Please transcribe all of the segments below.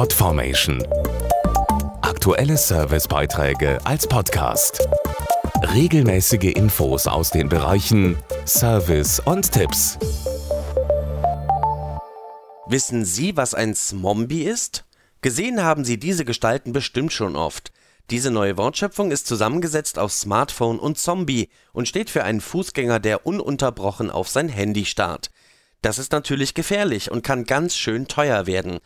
Podformation. Aktuelle Servicebeiträge als Podcast. Regelmäßige Infos aus den Bereichen Service und Tipps. Wissen Sie, was ein Smombie ist? Gesehen haben Sie diese Gestalten bestimmt schon oft. Diese neue Wortschöpfung ist zusammengesetzt aus Smartphone und Zombie und steht für einen Fußgänger, der ununterbrochen auf sein Handy starrt. Das ist natürlich gefährlich und kann ganz schön teuer werden.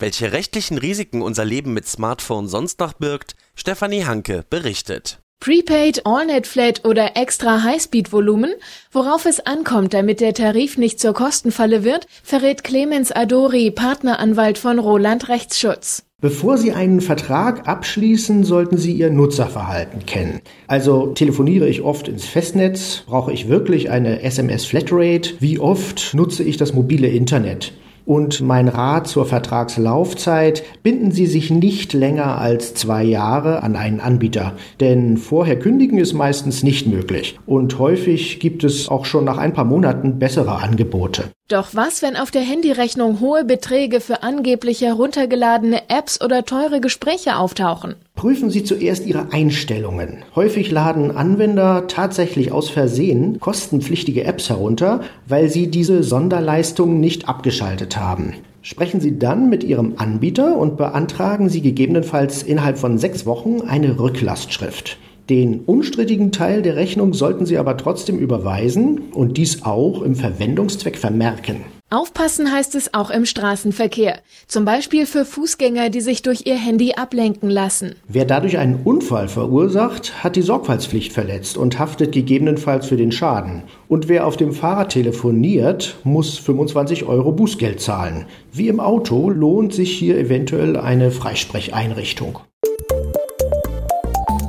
Welche rechtlichen Risiken unser Leben mit Smartphone sonst noch birgt, Stefanie Hanke berichtet. Prepaid, AllNet Flat oder extra Highspeed-Volumen? Worauf es ankommt, damit der Tarif nicht zur Kostenfalle wird, verrät Clemens Adori, Partneranwalt von Roland Rechtsschutz. Bevor Sie einen Vertrag abschließen, sollten Sie Ihr Nutzerverhalten kennen. Also telefoniere ich oft ins Festnetz? Brauche ich wirklich eine SMS Flatrate? Wie oft nutze ich das mobile Internet? Und mein Rat zur Vertragslaufzeit, binden Sie sich nicht länger als zwei Jahre an einen Anbieter, denn vorher kündigen ist meistens nicht möglich. Und häufig gibt es auch schon nach ein paar Monaten bessere Angebote. Doch was, wenn auf der Handyrechnung hohe Beträge für angeblich heruntergeladene Apps oder teure Gespräche auftauchen? Prüfen Sie zuerst Ihre Einstellungen. Häufig laden Anwender tatsächlich aus Versehen kostenpflichtige Apps herunter, weil sie diese Sonderleistungen nicht abgeschaltet haben. Sprechen Sie dann mit Ihrem Anbieter und beantragen Sie gegebenenfalls innerhalb von sechs Wochen eine Rücklastschrift. Den unstrittigen Teil der Rechnung sollten Sie aber trotzdem überweisen und dies auch im Verwendungszweck vermerken. Aufpassen heißt es auch im Straßenverkehr. Zum Beispiel für Fußgänger, die sich durch ihr Handy ablenken lassen. Wer dadurch einen Unfall verursacht, hat die Sorgfaltspflicht verletzt und haftet gegebenenfalls für den Schaden. Und wer auf dem Fahrrad telefoniert, muss 25 Euro Bußgeld zahlen. Wie im Auto lohnt sich hier eventuell eine Freisprecheinrichtung.